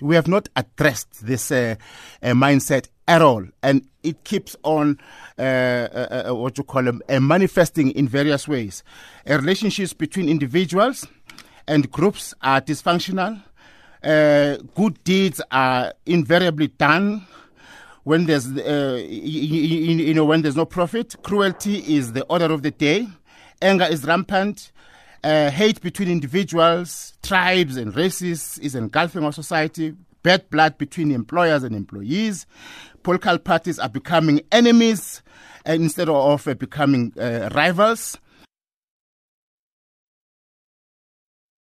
We have not addressed this uh, uh, mindset at all, and it keeps on uh, uh, uh what you call them, manifesting in various ways. relationships between individuals and groups are dysfunctional. good deeds are invariably done when there's you know when there's no profit. Cruelty is the order of the day. Anger is rampant uh, hate between individuals, tribes, and races is engulfing our society. Bad blood between employers and employees. Political parties are becoming enemies uh, instead of uh, becoming uh, rivals.